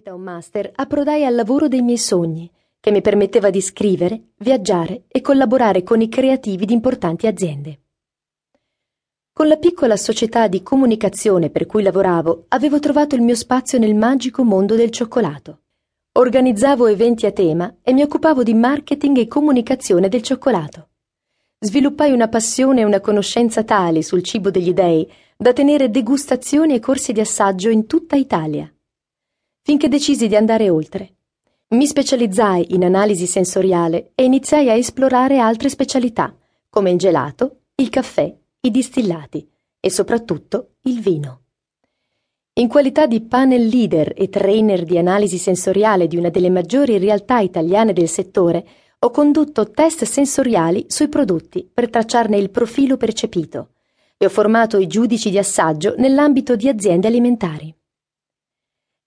seguito a un master, approdai al lavoro dei miei sogni, che mi permetteva di scrivere, viaggiare e collaborare con i creativi di importanti aziende. Con la piccola società di comunicazione per cui lavoravo, avevo trovato il mio spazio nel magico mondo del cioccolato. Organizzavo eventi a tema e mi occupavo di marketing e comunicazione del cioccolato. Sviluppai una passione e una conoscenza tali sul cibo degli dei da tenere degustazioni e corsi di assaggio in tutta Italia finché decisi di andare oltre. Mi specializzai in analisi sensoriale e iniziai a esplorare altre specialità, come il gelato, il caffè, i distillati e soprattutto il vino. In qualità di panel leader e trainer di analisi sensoriale di una delle maggiori realtà italiane del settore, ho condotto test sensoriali sui prodotti per tracciarne il profilo percepito e ho formato i giudici di assaggio nell'ambito di aziende alimentari.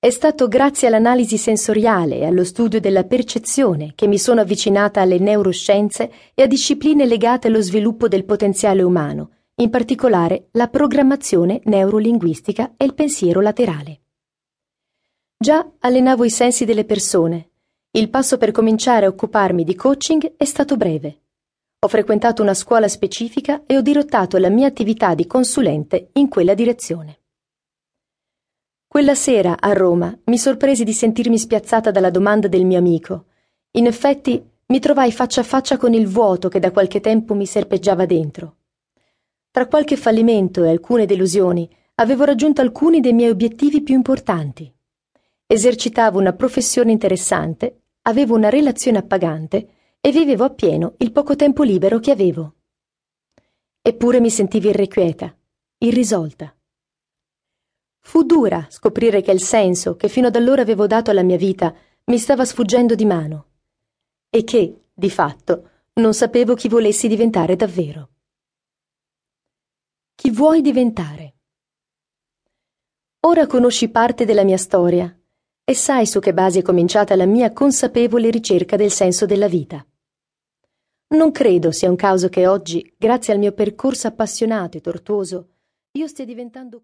È stato grazie all'analisi sensoriale e allo studio della percezione che mi sono avvicinata alle neuroscienze e a discipline legate allo sviluppo del potenziale umano, in particolare la programmazione neurolinguistica e il pensiero laterale. Già allenavo i sensi delle persone. Il passo per cominciare a occuparmi di coaching è stato breve. Ho frequentato una scuola specifica e ho dirottato la mia attività di consulente in quella direzione. Quella sera, a Roma, mi sorpresi di sentirmi spiazzata dalla domanda del mio amico. In effetti, mi trovai faccia a faccia con il vuoto che da qualche tempo mi serpeggiava dentro. Tra qualche fallimento e alcune delusioni, avevo raggiunto alcuni dei miei obiettivi più importanti. Esercitavo una professione interessante, avevo una relazione appagante e vivevo appieno il poco tempo libero che avevo. Eppure mi sentivo irrequieta, irrisolta. Fu dura scoprire che il senso che fino ad allora avevo dato alla mia vita mi stava sfuggendo di mano e che, di fatto, non sapevo chi volessi diventare davvero. Chi vuoi diventare? Ora conosci parte della mia storia e sai su che base è cominciata la mia consapevole ricerca del senso della vita. Non credo sia un caso che oggi, grazie al mio percorso appassionato e tortuoso, io stia diventando